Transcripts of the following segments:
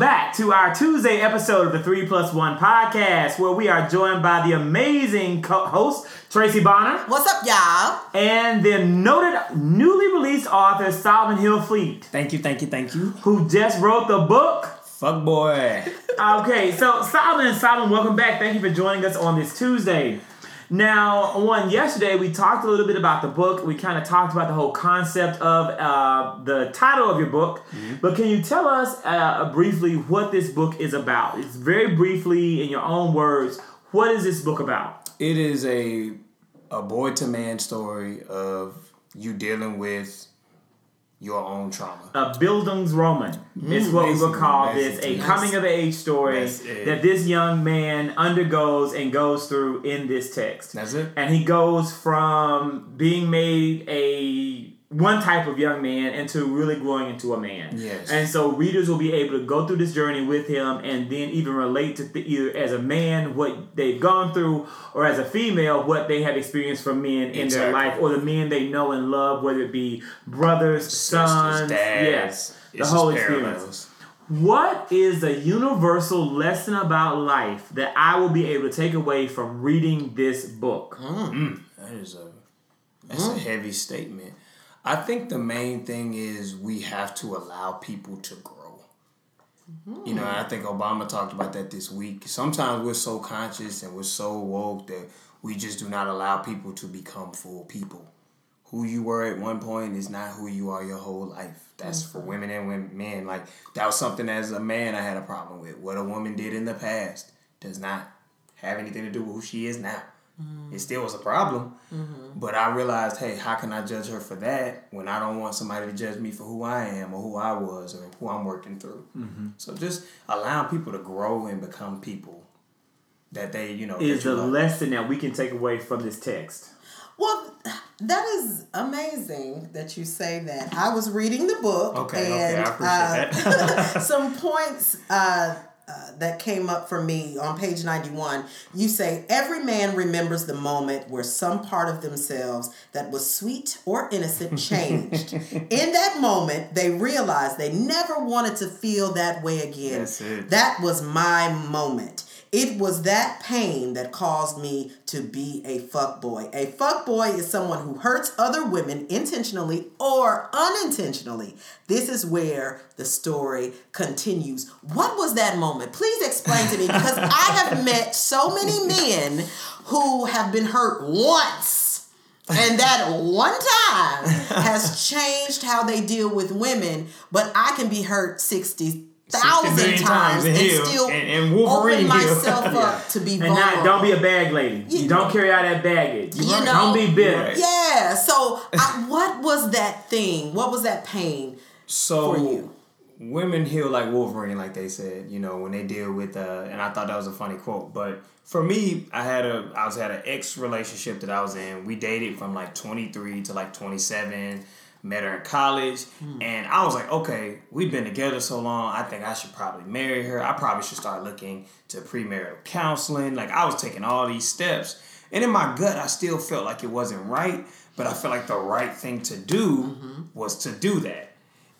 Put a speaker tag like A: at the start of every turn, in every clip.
A: And welcome back to our Tuesday episode of the 3 Plus 1 podcast, where we are joined by the amazing co- host, Tracy Bonner,
B: What's up, y'all?
A: and the noted newly released author, Solomon Hillfleet,
C: Thank you, thank you, thank you.
A: who just wrote the book.
C: Fuck boy.
A: Okay, so Solomon, Solomon, welcome back. Thank you for joining us on this Tuesday. Now, one yesterday, we talked a little bit about the book. We kind of talked about the whole concept of uh, the title of your book. But can you tell us uh, briefly what this book is about? It's very briefly, in your own words, what is this book about?
C: It is a a boy to man story of you dealing with your own trauma.
A: A Bildungsroman mm. is what we would call this a coming of age story
C: eh.
A: that this young man undergoes and goes through in this text.
C: That's it.
A: and he goes from being made a one type of young man into really growing into a man.
C: Yes.
A: And so readers will be able to go through this journey with him and then even relate to th- either as a man what they've gone through or as a female what they have experienced from men in their life or the men they know and love, whether it be brothers, sons,
C: dads.
A: yes, the
C: It's
A: whole experience.
C: parallels.
A: What is the universal lesson about life that I will be able to take away from reading this book? Mm. Mm.
C: That is a that's a mm. heavy statement. I think the main thing is we have to allow people to grow. You know, I think Obama talked about that this week. Sometimes we're so conscious and we're so woke that we just do not allow people to become full people. Who you were at one point is not who you are your whole life. That's for mm-hmm. women and women, men. Like that was something as a man I had a problem with. What a woman did in the past does not have anything to do with who she is now. It still was a problem. But I realized, hey, how can I judge her for that when I don't want somebody to judge me for who I am or who I was or who I'm working through? So just allowing people to grow and become people that they, you know,
A: is
C: that
A: the
C: love.
A: lesson that we can take away from this text.
B: Well, that is amazing that you say that. I was reading the book,
C: Okay, okay,
B: and
C: I appreciate
B: uh,
C: that.
B: some points uh, uh, that came up for me on page 91. You say, Every man remembers the moment where some part of themselves that was sweet or innocent changed. In that moment, they realized they never wanted to feel that way again. That was my moment. It was that pain that caused me to be a fuckboy. A fuckboy is someone who hurts other women intentionally or unintentionally. This is where the story continues. What was that moment? Please explain to me because I have met so many men who have been hurt once. And that one time has changed how they deal with women, but I can be hurt 60 thousand
C: million
B: times
C: times
B: and,
C: and heal.
B: still
C: And- and Wolverine
B: open
C: heal.
B: myself up to be vulnerable.
A: And not, don't be a bag lady.
B: You-
A: don't carry out that baggage.
B: You know-
A: don't be bitter.
C: Right.
B: yeah. So, I, what was that thing? What was that pain
C: So
B: for you?
C: women heal like Wolverine, like they said, you know, when they deal with uh and I thought that was a funny quote. But for me, I had a I was had an ex relationship that I was in. We dated from like twenty three to like twenty seven. Met her in college, hmm. and I was like, okay, we've been together so long. I think I should probably marry her. I probably should start looking to premarital counseling. Like I was taking all these steps, and in my gut, I still felt like it wasn't right. But I felt like the right thing to do mm-hmm. was to do that.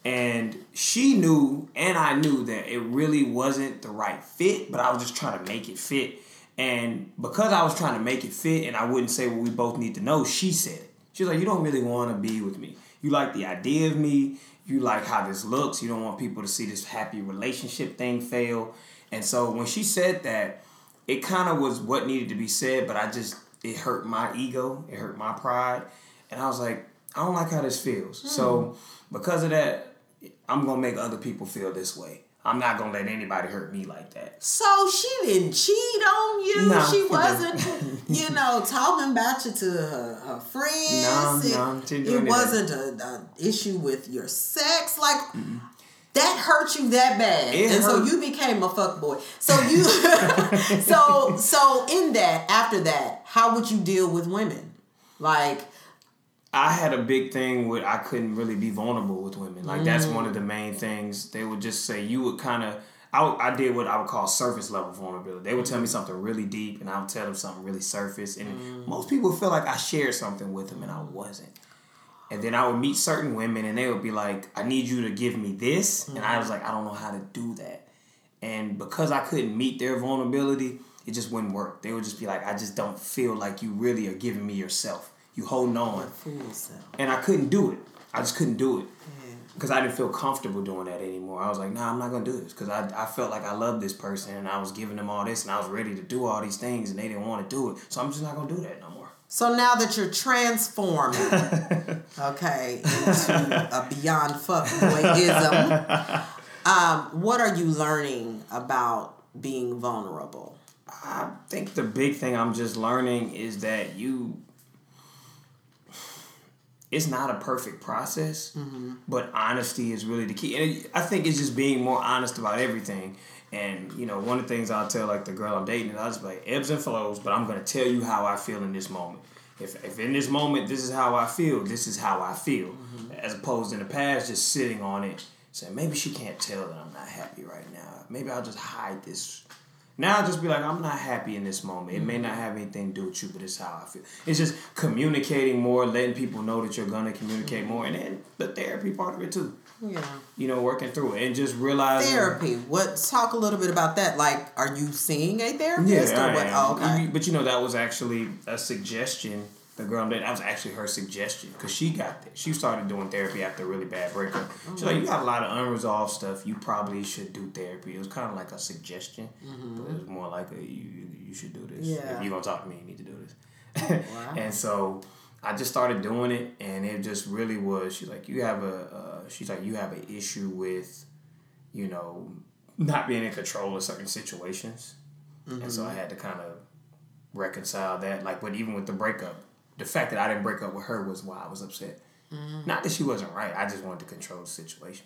C: And she knew, and I knew that it really wasn't the right fit, but I was just trying to make it fit. And because I was trying to make it fit and I wouldn't say what we both need to know, she said it. She was like, You don't really want to be with me. You like the idea of me. You like how this looks. You don't want people to see this happy relationship thing fail. And so when she said that, it kind of was what needed to be said, but I just, it hurt my ego. It hurt my pride. And I was like, I don't like how this feels. So hmm. because of that, I'm gonna make other people feel this way. I'm not gonna let anybody hurt me like that.
B: So she didn't cheat on you.
C: No,
B: she wasn't, you know, talking about you to her, her friends.
C: No,
B: it,
C: no, she didn't do
B: it
C: any
B: wasn't a, a issue with your sex. Like that hurt you that bad,
C: It
B: and so you became a fuck boy. So you, so so in that after that, how would you deal with women? Like
C: I had a big thing with I couldn't really be vulnerable with women. Like that's one of the mm. main things. They would just say you would kind of. I, I did what I would call surface level vulnerability. They would tell me mm. something really deep, and I would tell them something really surface. And mm. most people feel like I shared something with them, and I wasn't. And then I would meet certain women and they would be like, I need you to give me this. And I was like, I don't know how to do that. And because I couldn't meet their vulnerability, it just wouldn't work. They would just be like, I just don't feel like you really are giving me yourself. You holding on. And I couldn't do it. I just couldn't do it. Because I didn't feel comfortable doing that anymore. I was like, nah, I'm not going to do this. Because I, I felt like I loved this person and I was giving them all this and I was ready to do all these things and they didn't want to do it. So I'm just not going to do that no more.
B: So now that you're transforming, okay, into a beyond fuckboyism, um, what are you learning about being vulnerable?
C: I think the big thing I'm just learning is that you it's not a perfect process, mm-hmm. but honesty is really the key. And I think it's just being more honest about everything. And you know, one of the things I'll tell like the girl I'm dating, I'll just be like ebbs and flows, but I'm gonna tell you how I feel in this moment. If, if in this moment this is how I feel, this is how I feel. Mm-hmm. As opposed in the past, just sitting on it, saying maybe she can't tell that I'm not happy right now. Maybe I'll just hide this now I just be like, I'm not happy in this moment. It may mm-hmm. not have anything to do with you, but it's how I feel. It's just communicating more, letting people know that you're gonna communicate more, and then the therapy part of it too.
B: Yeah.
C: You know, working through it and just realizing
B: Therapy. What? Talk a little bit about that. Like, are you seeing a
C: Yeah,
B: therapist or
C: I
B: what?
C: am.
B: Oh, okay.
C: But you know, that was actually a suggestion. The girl I'm dating, that was actually her suggestion because she got that. She started doing therapy after a really bad breakup. She's like, you got a lot of unresolved stuff. You probably should do therapy. It was kind of like a suggestion, but it was more like a you you, should do this.
B: Yeah.
C: If you're gonna talk to me, you need to do this.
B: Wow.
C: and so I just started doing it, and it just really was. She's like, you have a. Uh, she's like, you have an issue with, you know, not being in control of certain situations, and so I had to kind of reconcile that. Like, but even with the breakup, the fact that I didn't break up with her was why I was upset. Not that she wasn't right. I just wanted to control the situation.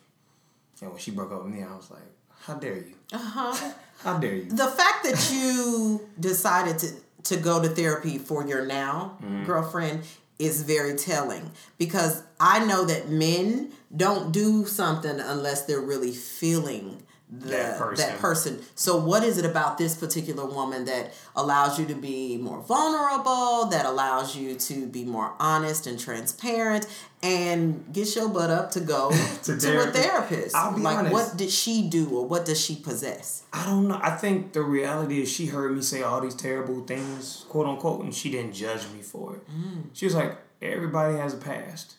C: And when she broke up with me, I was like, "How dare you?
B: Uh huh.
C: How dare you?"
B: The fact that you decided to to go to therapy for your now
C: Mm-hmm.
B: girlfriend is very telling because I know that men don't do something unless they're really feeling the,
C: That person.
B: that person. So what is it about this particular woman that allows you to be more vulnerable, that allows you to be more honest and transparent and get your butt up to go to, a
C: therapy.
B: therapist?
C: I'll be
B: like
C: honest.
B: what did she do or what does she possess?
C: I don't know. I think the reality is she heard me say all these terrible things, quote unquote, and she didn't judge me for it. Mm. She was like, everybody has a past.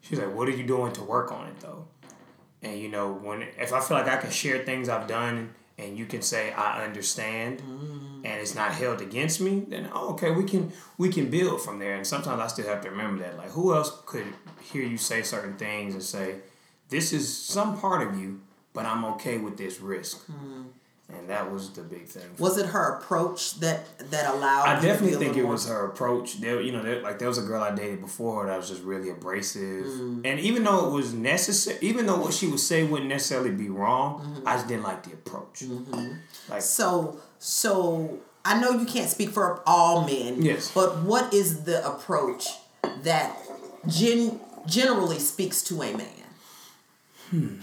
C: She's like, what are you doing to work on it though? And you know, when if I feel like I can share things I've done and you can say I understand mm. and it's not held against me, then oh, okay, we can we can build from there. And sometimes I still have to remember that. Like who else could hear you say certain things and say, This is some part of you, but I'm okay with this risk. Mm. And that was the big thing.
B: Was it her approach that that allowed?
C: I definitely think it
B: little
C: was her approach. There, you know, there, like there was a girl I dated before her that was just really abrasive,
B: Mm.
C: and even though it was necessary, even though what she would say wouldn't necessarily be wrong,
B: Mm-hmm.
C: I just didn't like the approach. Like,
B: So so I know you can't speak for all men.
C: Yes.
B: But what is the approach that gen- generally speaks to a man? Hmm.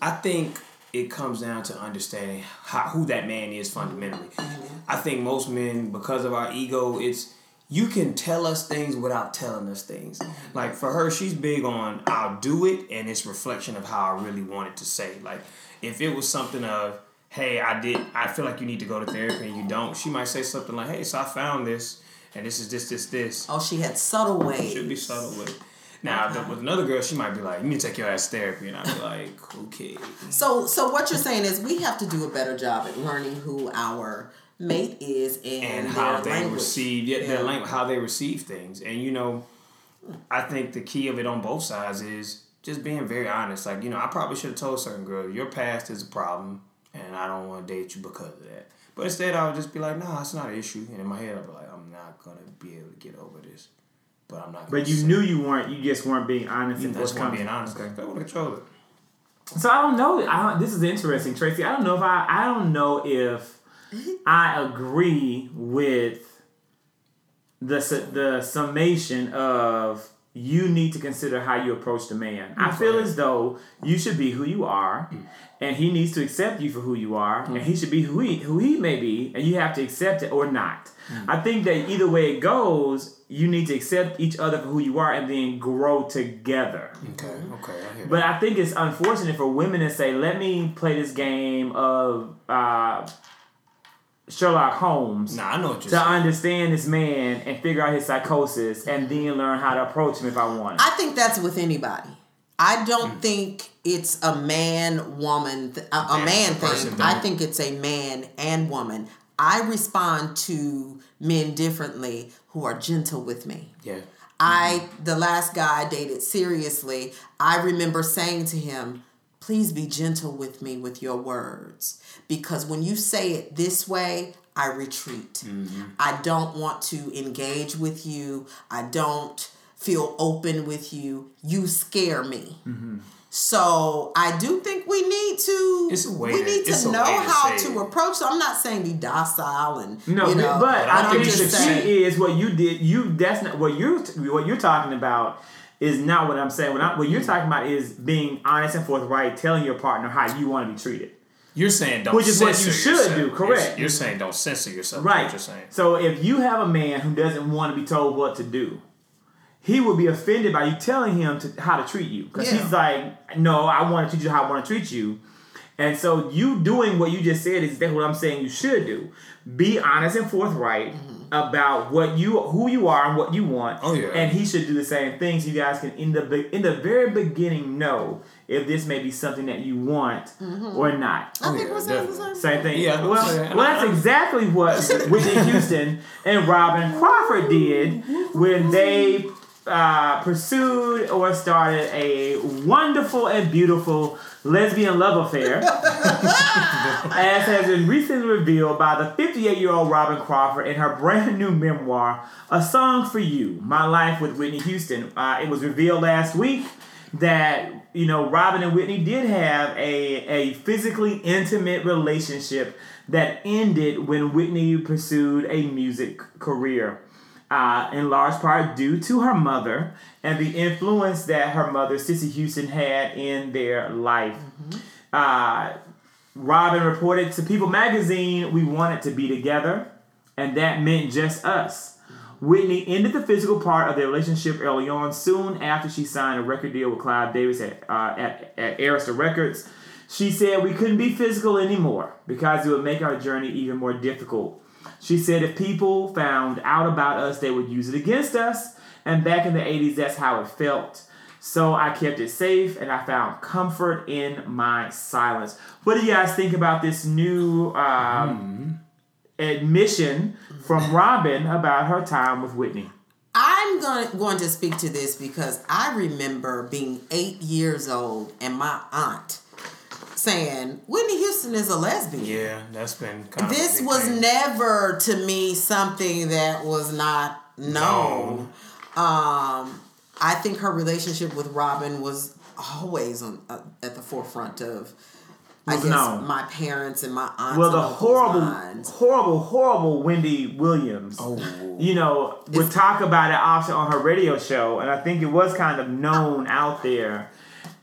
C: I think it comes down to understanding how, who that man is fundamentally. Mm-hmm. I think most men, because of our ego, it's you can tell us things without telling us things. Mm-hmm. Like for her, she's big on I'll do it, and it's reflection of how I really wanted to say. Like if it was something of Hey, I did. I feel like you need to go to therapy, and you don't. She might say something like, "Hey, so I found this, and this is this, this, this."
B: Oh, she had subtle ways.
C: Should be subtle with Now, the- with another girl, she might be like, "You need to take your ass to therapy," and I'd be like, "Okay."
B: So so what you're saying is we have to do a better job at learning who our mate is and,
C: and how they
B: language.
C: receive yeah,
B: Yeah.
C: their language, how they receive things. And you know, I think the key of it on both sides is just being very honest. Like you know, I probably should have told certain girl, your past is a problem, and I don't want to date you because of that. But instead, I would just be like, nah, it's not an issue. And in my head, I'd be like, I'm not gonna be able to get over this. But I'm not.
A: But you
C: say-
A: knew you weren't. You just weren't being honest.
C: you
A: and
C: just want
A: forthcoming.
C: being honest.
A: Okay.
C: I want to control it.
A: So I don't know. I don't, this is interesting, Tracy. I don't know if I. I don't know if I agree with the the summation of you need to consider how you approach the man. I mm-hmm. feel oh, as though you should be who you are, mm. and he needs to accept you for who you are, and mm. he should be who he who he may be, and you have to accept it or not. Mm. I think that either way it goes, you need to accept each other for who you are, and then grow together.
C: Okay, okay, I hear
A: But I think it's unfortunate for women to say, "Let me play this game of uh, Sherlock Holmes."
C: Nah, I know what you're
A: to
C: saying.
A: understand this man and figure out his psychosis and then learn how to approach him if I want.
B: I think that's with anybody. I don't
C: Hmm.
B: think it's a man woman th- a, a man
C: it's a person
B: thing. I think it's a man and woman. I respond to men differently who are gentle with me.
C: yeah.
B: I the last guy I dated seriously, I remember saying to him, "Please be gentle with me with your words because when you say it this way, I retreat. Mm-hmm. I don't want to engage with you. I don't feel open with you. You scare me." Mm-hmm. So I do think we need to
C: It's a way
B: we
C: to-
B: need to
C: a
B: know
C: to
B: how to approach. So I'm not saying be docile and
A: no,
B: you know,
A: but I
B: I'm
A: think the key is what you did. You that's not what you're what you're talking about is not what I'm saying. What, I, what you're talking about is being honest and forthright, telling your partner how you want to be treated.
C: You're saying don't
A: Which is what you should
C: yourself.
A: do,
C: You're-
A: correct.
C: You're, saying don't censor yourself.
A: Right.
C: You're saying.
A: So if you have a man who doesn't want to be told what to do, he will be offended by you telling him to, how to treat you because
B: Yeah.
A: he's like, no, I want to treat you how I want to treat you. And so you doing what you just said is exactly what I'm saying you should do. Be honest and forthright mm-hmm. About what you who you are and what you want.
C: Oh, yeah.
A: And he should do the same thing so you guys can in the be- in the very beginning know if this may be something that you want mm-hmm. or not.
B: I
C: Oh,
B: think
C: yeah,
B: we're saying the
C: definitely.
B: same
A: Same thing.
C: Yeah,
A: well, well, that's exactly what Whitney Houston and Robin Crawford did when they uh, pursued or started a wonderful and beautiful lesbian love affair, as has been recently revealed by the 58 year old Robin Crawford in her brand new memoir, A Song for You My Life with Whitney Houston. Uh, it was revealed last week that you know Robin and Whitney did have a, a physically intimate relationship that ended when Whitney pursued a music career. Uh, in large part due to her mother and the influence that her mother, Cissy Houston, had in their life. Uh, Robin reported to People magazine, We wanted to be together, and that meant just us. Whitney ended the physical part of their relationship early on, soon after she signed a record deal with Clive Davis at, uh, at, at Arista Records. She said we couldn't be physical anymore because it would make our journey even more difficult. She said if people found out about us, they would use it against us. And back in the 80s, that's how it felt. So I kept it safe and I found comfort in my silence. What do you guys think about this new um, admission from Robin about her time with Whitney?
B: I'm going, going to speak to this because I remember being eight years old and my aunt saying, Whitney Houston is a lesbian.
C: Yeah, that's been kind of a
B: This
C: big
B: was
C: thing.
B: never to me something that was not known. Um, I think her relationship with Robin was always on uh, at the forefront of, I guess,
A: known.
B: my parents and my aunts.
A: Well, the horrible,
B: minds.
A: horrible, horrible Wendy Williams.
C: Oh.
A: You know, would talk about it often on her radio show, and I think it was kind of known out there.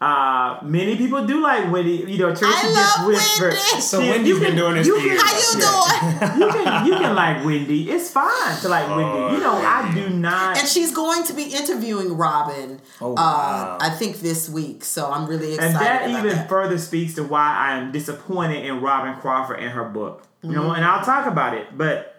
A: Uh, many people do like Wendy. You know, Tracy
B: I
A: just
B: love
A: whispered.
B: Wendy.
C: So
A: See,
C: Wendy's
A: you
C: been
A: can-
C: doing this
A: you can-
B: How you doing?
A: you can you can like Wendy. It's fine to like
C: Oh,
A: Wendy. You know, I do not.
B: And she's going to be interviewing Robin.
C: Oh,
B: uh,
C: wow.
B: I think this week. So I'm really excited.
A: And that
B: about
A: even
B: that.
A: further speaks to why I am disappointed in Robin Crawford and her book. You know, and I'll talk about it, but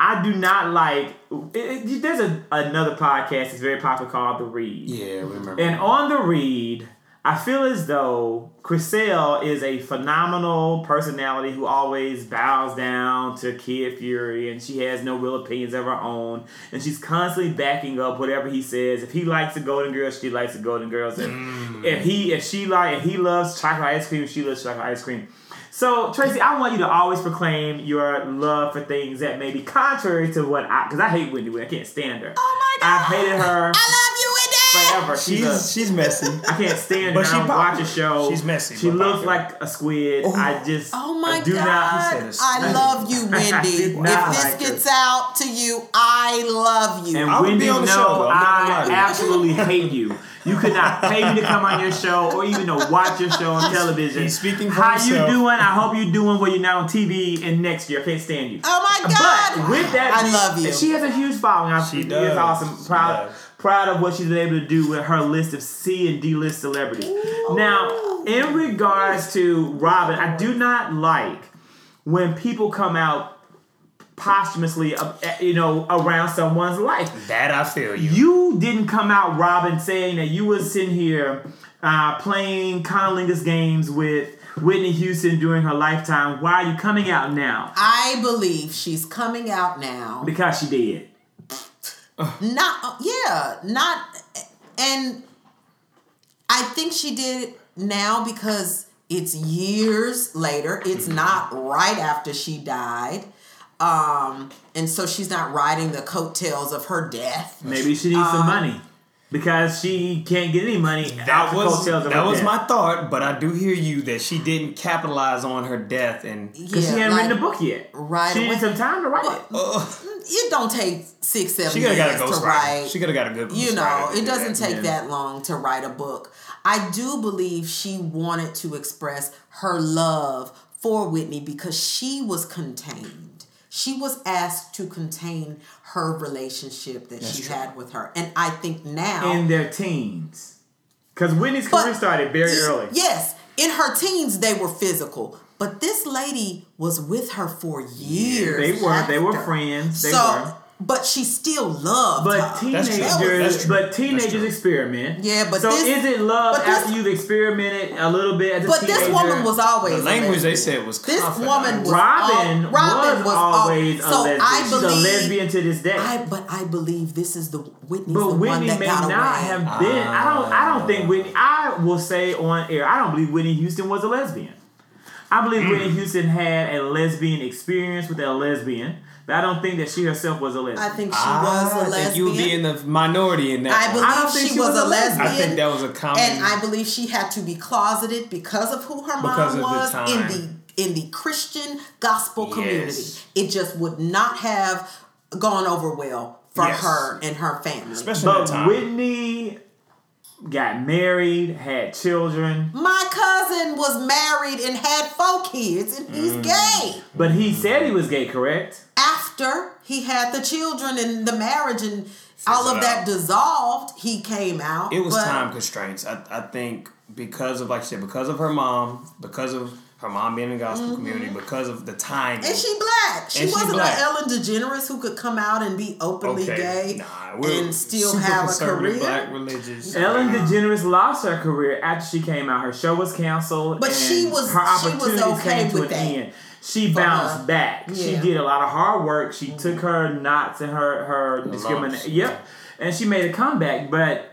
A: I do not like. It, it- there's a, another podcast that's very popular called The Read.
C: Yeah, we remember.
A: And on the read, I feel as though Crissle is a phenomenal personality who always bows down to Kid Fury and she has no real opinions of her own. And she's constantly backing up whatever he says. If he likes the Golden Girls, she likes the Golden Girls. And mm. if he if she like if he loves chocolate ice cream, she loves chocolate ice cream. So Tracy, I want you to always proclaim your love for things that may be contrary to what I because I hate Wendy. Williams. I can't stand her.
B: Oh my God.
A: I've hated her
B: I love you, Wendy.
A: However, she's, a,
C: She's she's messy.
A: I can't stand
C: But
A: her.
C: she
A: I watch a show.
C: She's messy,
A: She looks
C: popular.
A: like a squid. Oh. I just
B: Oh my
A: I do
B: god!
A: not.
B: I love you, Wendy. if this
A: like
B: gets
A: her.
B: out to you, I love you.
A: And
C: I would
A: Wendy,
C: be on the
A: no,
C: show, though. I'm not gonna lie
A: I
C: to you.
A: absolutely hate you. You could not pay me to come on your show or even to watch your show on television.
C: he's speaking for
A: How
C: himself.
A: you doing? I hope you're doing well. You're not on TV and next year. I can't stand you.
B: oh my god!
A: But with that,
B: I
A: being-
B: love you.
A: She has a huge following. I-
C: She
A: It's
C: does.
A: awesome.
C: She
A: Proud,
C: does.
A: proud of what she's been able to do with her list of C and D list celebrities. Now, in regards to Robin, I do not like when people come out posthumously, uh, you know, around someone's life.
C: That I feel you.
A: You didn't come out, Robin, saying that you was sitting here uh, playing cunnilingus games with Whitney Houston during her lifetime. Why are you coming out now?
B: I believe she's coming out now.
A: Because she did.
B: Not uh, yeah, not and I think she did it now because it's years later. It's not right after she died. Um, and so she's not riding the coattails of her death.
A: Maybe she needs
B: Um,
A: some money. Because she can't get any money out
C: That
A: the
C: was
A: coattails of
C: that
A: her
C: was
A: death.
C: my thought, but I do hear you that she didn't capitalize on her death and
A: Because she
B: Yeah,
A: hadn't
B: like,
A: written the book yet.
B: right
A: She
B: away.
A: needed some time to write it.
C: uh,
B: It don't take six, seven
C: she could have got a
B: years to
C: ghost
B: write.
C: She could have got a good.
B: you know, it doesn't
C: that.
B: take
C: Yeah.
B: that long to write a book. I do believe she wanted to express her love for Whitney because she was contained. She was asked to contain her relationship that she
C: true.
B: had with her. And I think now
A: In their teens. Because Whitney's
B: But-
A: career started very
B: y-
A: early.
B: Yes, in her teens they were physical. But this lady was with her for years.
A: They were. They were friends. They
B: so,
A: were.
B: But she still loved
A: But
B: her.
A: Teenagers,
C: That's true.
A: but teenagers experiment.
B: Yeah, but
A: so
B: this-
A: is it love
B: but this-
A: after you've experimented a little bit as a
B: But
A: teenager?
B: this woman was always
C: The
B: a
C: language they said was
B: This
C: confident.
B: woman was
A: Robin,
B: al- Robin
A: was,
B: was al-
A: always a
B: so
A: lesbian.
B: I
A: She's
B: believe-
A: a lesbian to this day.
B: I but I believe this is the Whitney's
A: but
B: the one
A: Whitney
B: that
A: may
B: got
A: not
B: away.
A: have been. I don't. I don't think
C: Ah.
A: Whitney. I will say on air. I don't believe Whitney Houston was a lesbian. I believe
B: Hmm.
A: Whitney Houston had a lesbian experience with a lesbian, but I don't think that she herself was a lesbian.
B: I think she
C: Ah,
B: was a
C: I think you would be in the minority in that.
B: I
C: one.
B: believe
A: I don't think
B: she,
A: she
B: was,
A: was
B: a
A: a lesbian.
B: lesbian.
C: I think that was a common.
B: and I believe she had to be closeted because of who her
C: Because
B: mom
C: of the
B: was in the in the Christian gospel community.
C: Yes.
B: It just would not have gone over well for
C: Yes.
B: her and her family.
C: especially at
A: but
C: that time.
A: Whitney got married, had children,
B: My cousin was married and had four kids, and he's
C: Mm.
B: gay.
A: but he said he was gay. Correct?
B: After he had the children and the marriage and all of that
C: out.
B: dissolved, he came out.
C: it was
B: but-
C: time constraints. I, I think because of like I said, because of her mom, because of her mom being in the gospel community, because of the time.
B: Mm-hmm. And she black. She
C: And
B: wasn't
C: black.
B: an Ellen DeGeneres who could come out and be openly gay
C: Nah,
B: and still have a career.
C: Black religious.
A: Ellen DeGeneres lost her career after she came out. Her show was canceled,
B: But
A: and
B: she was-
A: her
B: she was
A: opportunities
B: okay
A: came to
B: with
A: an
B: that.
A: end. She bounced
B: her.
A: back. She did a lot of hard work. She took mm-hmm. her knots and her her discrimination. Yep, and she made a comeback. But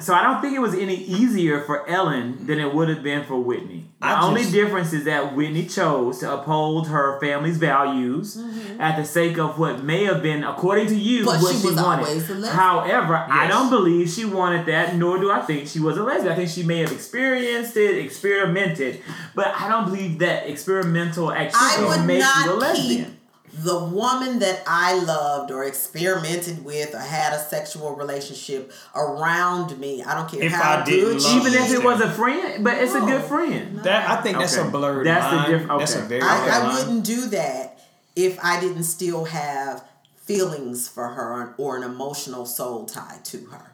A: so I don't think it was any easier for Ellen than it would have been for Whitney. The
C: I
A: only
C: just-
A: difference is that Whitney chose to uphold her family's values at the sake of what may have been, according to you,
B: Mm-hmm. But
A: what
B: she
A: she,
B: was
A: wanted.
B: always a lesbian.
A: However, I don't believe she wanted that, nor do I think she was a lesbian. I think she may have experienced it, experimented, but I don't believe that experimental activity makes you a lesbian.
B: Keep the woman that I loved or experimented with or had a sexual relationship around me. I don't care
C: If
B: how
C: I didn't
B: good she
A: Even if it was a friend, but it's a good friend.
C: That I think that's a blurred
A: That's the
C: line.
A: diff-
C: That's a
A: okay.
C: very
B: I, I wouldn't do that if I didn't still have feelings for her or an emotional soul tie to her.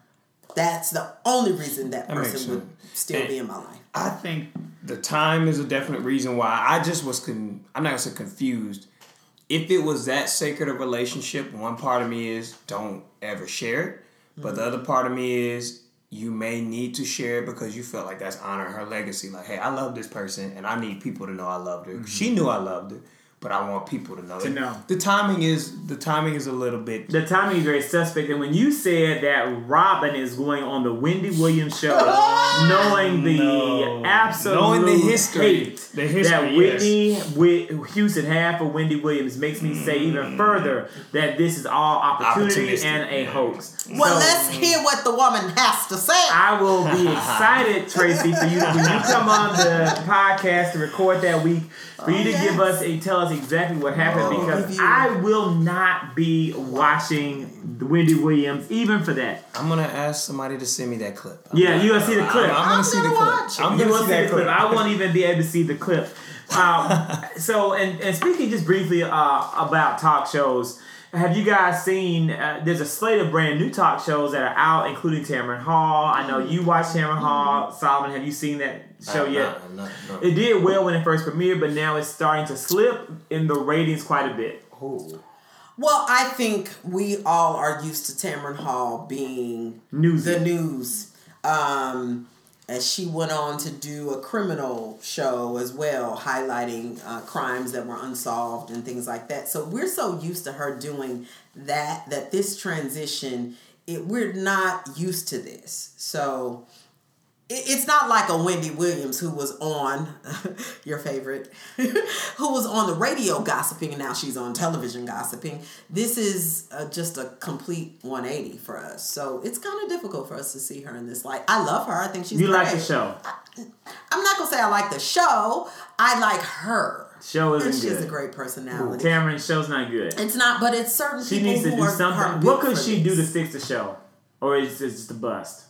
B: That's the only reason that
C: That
B: person would still
C: And-
B: be in my life.
C: I think the time is a definite reason why. I just was con- I'm not gonna say confused. If it was that sacred a relationship, one part of me is don't ever share it, but the mm-hmm. other part of me is you may need to share it because you felt like that's honoring her legacy. Like, hey, I love this person, and I need people to know I loved her. She mm-hmm. knew I loved her, but I want people to know.
A: To know.
C: The timing is the timing is a little bit.
A: The timing is very suspect, and when you said that Robin is going on the Wendy Williams show, knowing the
C: No.
A: absolute
C: Knowing the history.
A: hate
C: The history,
A: that Whitney Whit- Houston had for Wendy Williams, makes me say even mm. further that this is all opportunity and a
C: yeah.
A: hoax.
B: Well,
A: So-
B: let's mm. hear what the woman has to say.
A: I will be excited, Tracy, for you when you come on the podcast to record that week, for you
B: Oh,
A: to
B: yes.
A: give us a tell us exactly what happened
C: Oh.
A: because I will not be watching Wendy Williams even for that.
C: I'm gonna ask somebody to send me that clip. I'm
A: Yeah, you gonna see the
C: I'm-
A: clip.
C: I'm, gonna
B: I'm
C: see the
B: gonna
C: clip.
B: watch it.
C: I'm
A: You
C: gonna
A: will
C: see
A: see
C: that
A: the clip.
C: clip.
A: I won't even be able to see the clip. Um, so, and, and speaking just briefly uh, about talk shows, have you guys seen? Uh, there's a slate of brand new talk shows that are out, including Tamron Hall. I know you watch Tamron Hall. Solomon, have you seen that show
C: Uh,
A: yet?
C: no, no, no.
A: It did well when it first premiered, but now it's starting to slip in the ratings quite a bit.
C: Ooh.
B: Well, I think we all are used to Tamron Hall being
A: Newsy.
B: the news. Um, as she went on to do a criminal show as well, highlighting uh, crimes that were unsolved and things like that. So we're so used to her doing that that this transition, it we're not used to this. So it's not like a Wendy Williams who was on your favorite, who was on the radio gossiping and now she's on television gossiping. This is uh, just a complete 180 for us. So it's kind of difficult for us to see her in this light. I love her. I think she's
A: you
B: great.
A: like the show?
B: I'm not gonna say I like the show. I like her.
A: Show
B: And
A: isn't
B: she has a great personality.
A: Tamron, show's not good.
B: It's not, but it's certain
A: She
B: people
A: needs to
B: who
A: do something. What could she do to fix the show, or is it just a bust?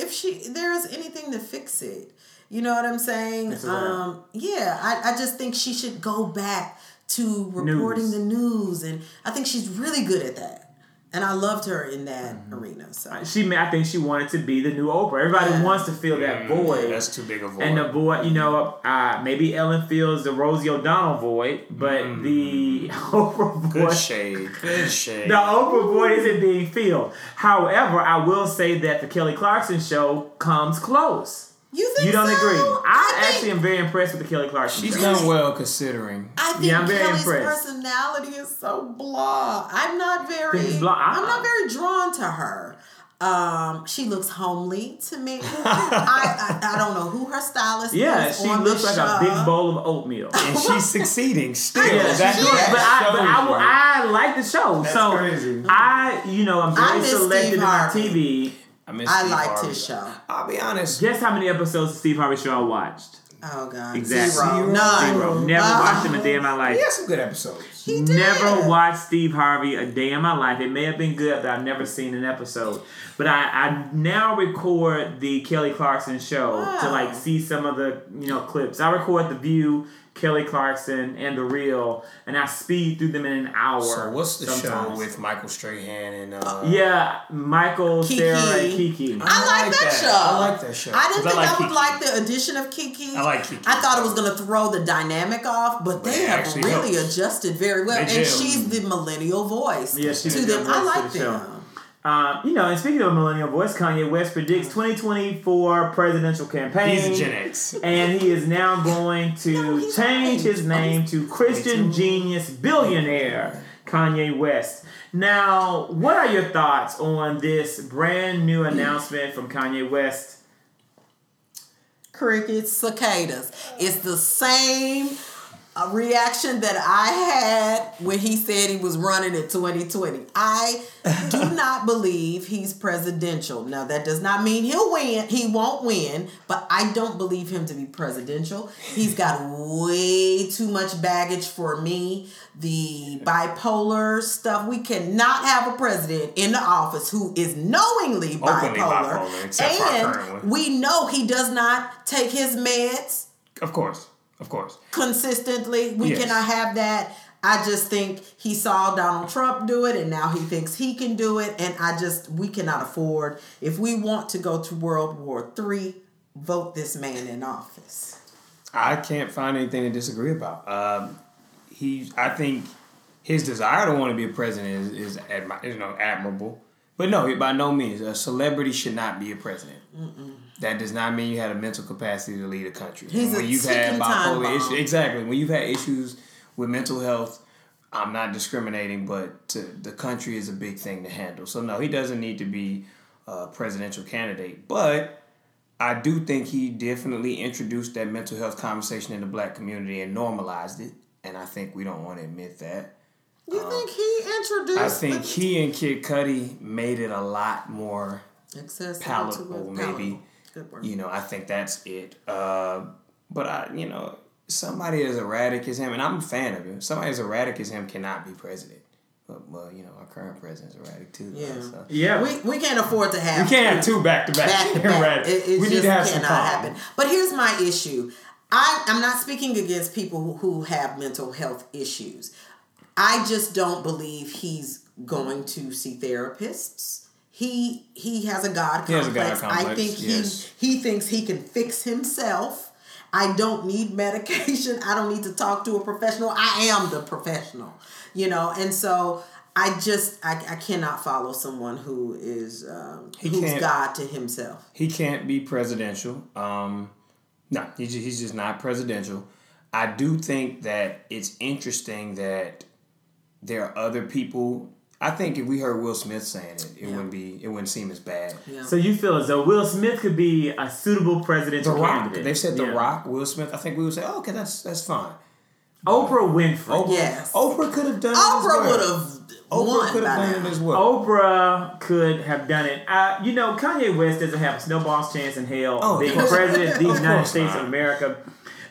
B: I don't know if, she there is anything to fix it. You know what I'm saying?
A: It's a wrap.
B: Um, yeah, I, I just think she should go back to reporting
A: News.
B: the news, and I think she's really good at that. And I loved her in that
A: Mm-hmm.
B: arena. So
A: She, may- I think she wanted to be the new Oprah. Everybody
B: Yeah.
A: wants to fill that
C: Mm,
A: void.
C: That's too big a void.
A: And the void, you know, uh, maybe Ellen fills the Rosie O'Donnell void, but the Oprah
C: Mm. Good
A: void,
C: shade. Good shade.
A: the Oprah void isn't being filled. However, I will say that the Kelly Clarkson show comes close.
B: You think
A: You don't
B: so?
A: agree? I,
B: think-
A: actually am very impressed with the Kelly Clarkson
C: She's
A: show.
C: done well considering.
B: I think
A: Yeah, I'm very
B: Kelly's
A: impressed.
B: personality is so blah. I'm not very.
A: Think it's blah?
B: I'm
A: Uh-uh.
B: not very drawn to her. Um, she looks homely to me. I, I I don't know who her stylist is.
A: Yeah, she
B: on
A: looks
B: this
A: like a big bowl of oatmeal.
C: And she's succeeding still.
A: Yeah,
C: That-
A: she's doing,
C: that
A: but I, but I,
C: right?
A: I like the show.
C: That's
A: so
C: crazy.
A: I, you know, I'm
B: I
A: very
B: miss
A: selective in my TV.
C: I, miss
B: I
C: Steve
B: liked
C: Harvey.
B: his show.
C: I'll be honest.
A: Guess how many episodes of Steve Harvey show I watched?
B: Oh God,
A: Exactly.
B: zero,
C: Zero.
B: none.
A: Zero. Never
B: Ah.
A: watched him a day in my life.
C: He had some good episodes.
B: He did.
A: Never watched Steve Harvey a day in my life. It may have been good, but I've never seen an episode. But I, I now record the Kelly Clarkson show to like see some of the you know clips. I record the View, Kelly Clarkson, and the Real, and I speed through them in an hour.
C: So what's the show with Michael Strahan and uh,
A: Yeah, Michael,
B: Keke.
A: Sara, and Keke.
B: I like that show.
C: I like that show.
B: I didn't think I,
C: like
B: would
C: Keke.
B: like the addition of Keke.
C: I like Keke.
B: I thought it was going to throw the dynamic off, but they have really
C: helps.
B: adjusted very well.
C: They
B: and
C: gelled.
B: she's the millennial voice
A: Yeah, she's
B: to
A: the
B: them.
A: voice
B: I like
A: the show.
B: Them.
A: Um, you know, and speaking of millennial voice, Kanye West predicts 2024 presidential campaign.
C: He's a Gen X.
A: and he is now going to
B: No,
A: change his name to Christian Genius Billionaire Kanye West. Now, what are your thoughts on this brand new announcement from Kanye West?
B: Crickets, cicadas. It's the same uh, reaction that I had when he said he was running in 2020. I do not believe he's presidential. Now, that does not mean he'll win. He won't win, but I don't believe him to be presidential. He's got way too much baggage for me. The bipolar stuff. We cannot have a president in the office who is knowingly bipolar.
C: bipolar, except for our current
B: and we know he does not take his meds
C: Of course. Of course.
B: consistently. We
C: Yes.
B: cannot have that. I just think he saw Donald Trump do it and now he thinks he can do it. And I just, we cannot afford, if we want to go to World War III, vote this man in office.
C: I can't find anything to disagree about. Um, he, I think his desire to want to be a president is, is admi- you know admirable, But no, by no means, a celebrity should not be a president. That does not mean you had a mental capacity to lead a country.
B: He's
C: And
B: a ticking time bomb.
C: issues, exactly. When you've had issues with mental health, I'm not discriminating, but to, the country is a big thing to handle. So no, he doesn't need to be a presidential candidate. But I do think he definitely introduced that mental health conversation in the black community and normalized it. And I think we don't want to admit that.
B: You uh, think he introduced?
C: I think
B: the-
C: he and Kid Cudi made it a lot more
B: accessible
C: palatable, maybe.
B: Palatable. Good word.
C: You know, I think that's it. Uh, but I, you know, somebody as erratic as him, and I'm a fan of him. Somebody as erratic as him cannot be president. But well, you know, our current president's erratic too. though,
B: Yeah.
C: so.
A: Yeah.
B: We, we can't afford to have
C: We can't have two back to
B: back
C: back.
B: to back.
C: Right.
B: It, it
C: We
B: just
C: need to have some
B: cannot
C: calm.
B: happen. But here's my issue. I, I'm not speaking against people who, who have mental health issues. I just don't believe he's going to see therapists. He he has a God
C: He has a God
B: complex. I think
C: yes.
B: he he thinks he can fix himself. I don't need medication. I don't need to talk to a professional. I am the professional. You know, and so I just I, I cannot follow someone who is um,
C: He
B: who's God to himself.
C: He can't be presidential. Um, no, he's just, he's just not presidential. I do think that it's interesting that there are other people. I think if we heard Will Smith saying it, it
B: Yeah.
C: wouldn't be it wouldn't seem as bad.
B: Yeah.
A: So you feel as though Will Smith could be a suitable
C: The Rock.
A: candidate?
C: They've said The
A: Yeah.
C: Rock, Will Smith. I think we would say, oh, okay, that's that's fine.
A: Oprah Winfrey.
C: Oprah,
B: Yes.
C: Oprah could have done it.
B: Oprah would have
C: Oprah could have done
B: now.
C: it as well.
A: Oprah could have done it. Uh, you know, Kanye West doesn't have a snowball's chance in hell
C: Oh,
A: being president of the United States
C: not.
A: of America.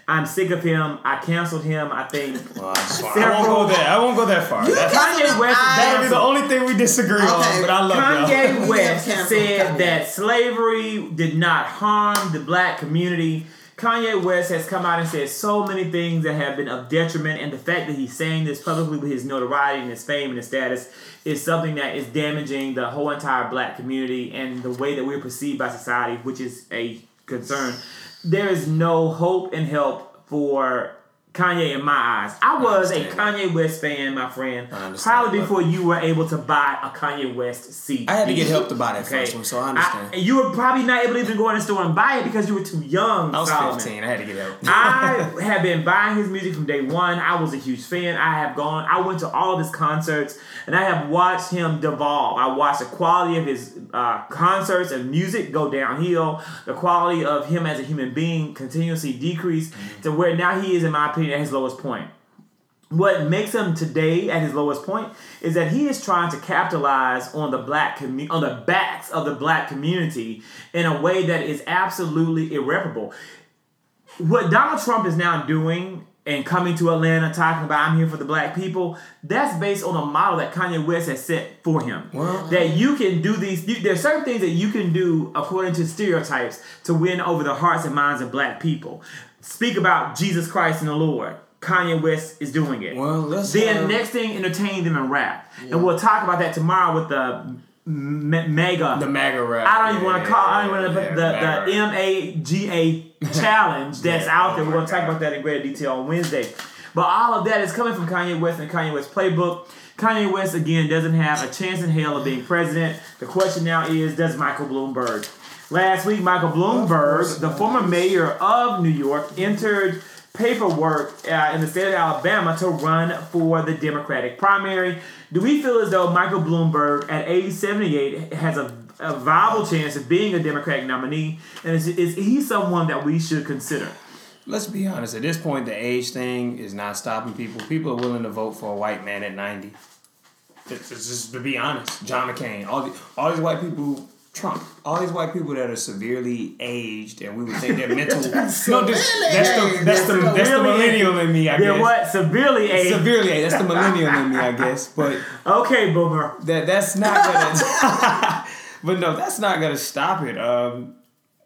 A: I'm sick of him. I canceled him. I think
C: Well. I won't go there. I won't go that far.
B: You
C: That's,
A: Kanye. West is
C: that'll be the only thing we disagree on. But I love y'all.
A: Kanye West said
B: Kanye.
A: that slavery did not harm the black community. Kanye West has come out and said so many things that have been of detriment, and the fact that he's saying this publicly with his notoriety and his fame and his status is something that is damaging the whole entire black community and the way that we're perceived by society, which is a concern. There is no hope and help for Kanye in my eyes. I was a Kanye West fan, my friend,
C: I
A: probably before you were able to buy a Kanye West CD.
C: I had to get help to buy that
A: Okay.
C: first one, so I understand.
A: I- you were probably not able to even go in the store and buy it because you were too young.
C: I was
A: Solomon.
C: 15. I had to get help.
A: I have been buying his music from day one. I was a huge fan. I have gone, I went to all of his concerts and I have watched him devolve. I watched the quality of his uh, concerts and music go downhill, the quality of him as a human being continuously decrease to where now he is, in my opinion, at his lowest point what makes him today at his lowest point is that he is trying to capitalize on the black commu- on the backs of the black community in a way that is absolutely irreparable. What Donald Trump is now doing and coming to Atlanta talking about I'm here for the black people, that's based on a model that Kanye West has set for him.
C: Well-
A: that you can do these you, there's certain things that you can do according to stereotypes to win over the hearts and minds of black people. Speak about Jesus Christ and the Lord. Kanye West is doing it.
C: Well, let's
A: then
C: have-
A: next thing, entertain them and rap, and we'll talk about that tomorrow with the me- MAGA.
C: The MAGA rap.
A: I don't even want to call. I don't even
C: yeah,
A: want to
C: yeah,
A: the the. M A G A challenge that's
C: Yeah,
A: out there. We're going to talk about that in greater detail on Wednesday. But all of that is coming from Kanye West and Kanye West playbook. Kanye West again doesn't have a chance in hell of being president. The question now is, does Michael Bloomberg? Last week, Michael Bloomberg, the former mayor of New York, entered paperwork uh, in the state of Alabama to run for the Democratic primary. Do we feel as though Michael Bloomberg, at age 78, has a, a viable chance of being a Democratic nominee? And is, is he someone that we should consider?
C: Let's be honest. At this point, the age thing is not stopping people. People are willing to vote for a white man at ninety. It's, it's just to be honest. John McCain, all the, all these white people, Trump, all these white people that are severely aged, and we would think they're mental. no, this, that's the
B: aged.
C: that's the that's the millennial in me. I
A: They're
C: guess.
A: what? Severely aged.
C: Severely aged. That's the millennial in me. I guess, but.
A: Okay, Boomer.
C: that that's not gonna but no that's not gonna stop it um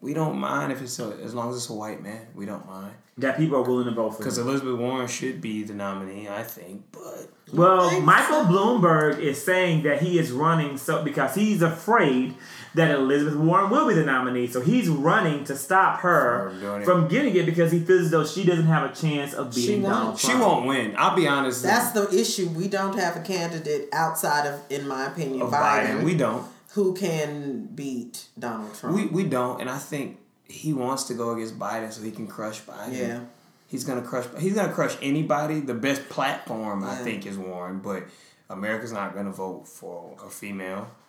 C: we don't mind if it's a, as long as it's a white man we don't mind
A: That people are willing to vote for.
C: because elizabeth warren should be the nominee i think but
A: Well, Michael Bloomberg is saying that he is running so because he's afraid that Elizabeth Warren will be the nominee. So he's running to stop her
C: From doing it.
A: from getting it because he feels as though she doesn't have a chance of
C: she
A: beating Donald
C: won't she won't win i'll be honest
B: That's the issue. We don't have a candidate outside of, in my opinion,
C: of
B: Biden,
C: biden we don't
B: who can beat Donald Trump.
C: We we don't, and I think he wants to go against Biden so he can crush Biden.
B: yeah.
C: He's gonna crush. He's gonna crush anybody. The best platform, I think, is Warren. But America's not gonna vote for a female, a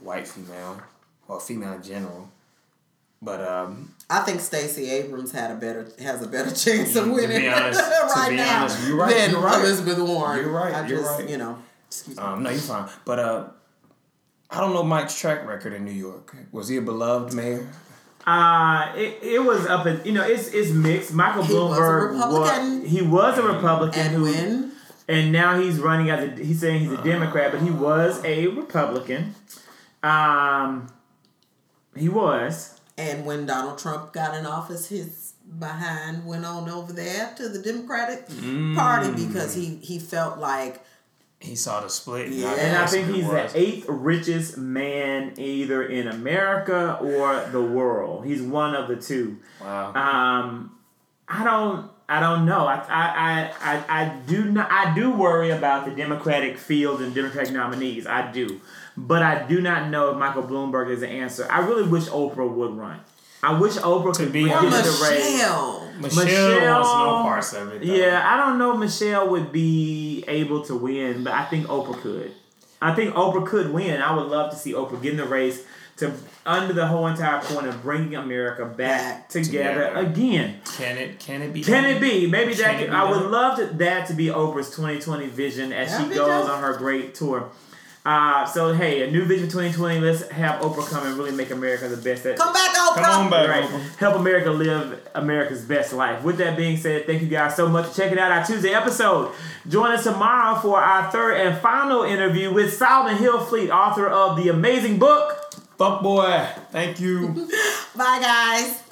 C: white female, or female in general. But um,
B: I think Stacey Abrams had a better has a better chance of
C: To be
B: winning
C: honest- to
B: right
C: be
B: now
C: honest, you're right,
B: than
C: you're right.
B: Elizabeth Warren.
C: You're right,
B: I
C: you're
B: just,
C: right.
B: you know, excuse me.
C: um, no, you're fine. But uh, I don't know Mike's track record in New York. Was he a beloved mayor?
A: Uh, it, it was up in you know it's it's mixed. Michael
B: He was a
A: Bloomberg
B: Republican.
A: he was a Republican
B: and
A: who
B: when
A: and now he's running as a he's saying he's a Democrat, but he was a Republican. Um, he was.
B: and when Donald Trump got in office, his behind went on over there to the Democratic
C: Mm.
B: Party because he he felt like
C: He saw the split.
B: Yeah.
A: And I think he's
C: was.
A: the eighth richest man either in America or the world. He's one of the two.
C: Wow.
A: Um, I don't. I don't know. I, I, I, I, I do not. I do worry about the Democratic field and Democratic nominees. I do, but I do not know if Michael Bloomberg is the answer. I really wish Oprah would run. I wish Oprah could
C: be
A: be
B: or
A: the race.
B: Michelle.
C: Michelle,
A: Michelle-
C: wants no parts of it. though.
A: Yeah, I don't know if Michelle would be able to win, but I think Oprah could. I think Oprah could win. I would love to see Oprah get in the race to under the whole entire point of bringing America back,
B: Back
A: together,
C: together.
A: again.
C: Can it? Can it be?
A: Can
C: done?
A: it be? Maybe
C: Can
A: that. Could,
C: be
A: I would love to, that to be Oprah's 2020 vision as
B: That'd
A: she goes
B: dope.
A: on her great tour. Uh, so hey, a new vision 2020. Let's have Oprah come and really make America the best. That,
B: Come back, Oprah.
C: Come on back.
A: Right.
C: Oprah.
A: Help America live America's best life. With that being said, thank you guys so much for checking out our Tuesday episode. Join us tomorrow for our third and final interview with Solomon Hillfleet, author of the amazing book.
C: Fuck boy. Thank you.
B: Bye, guys.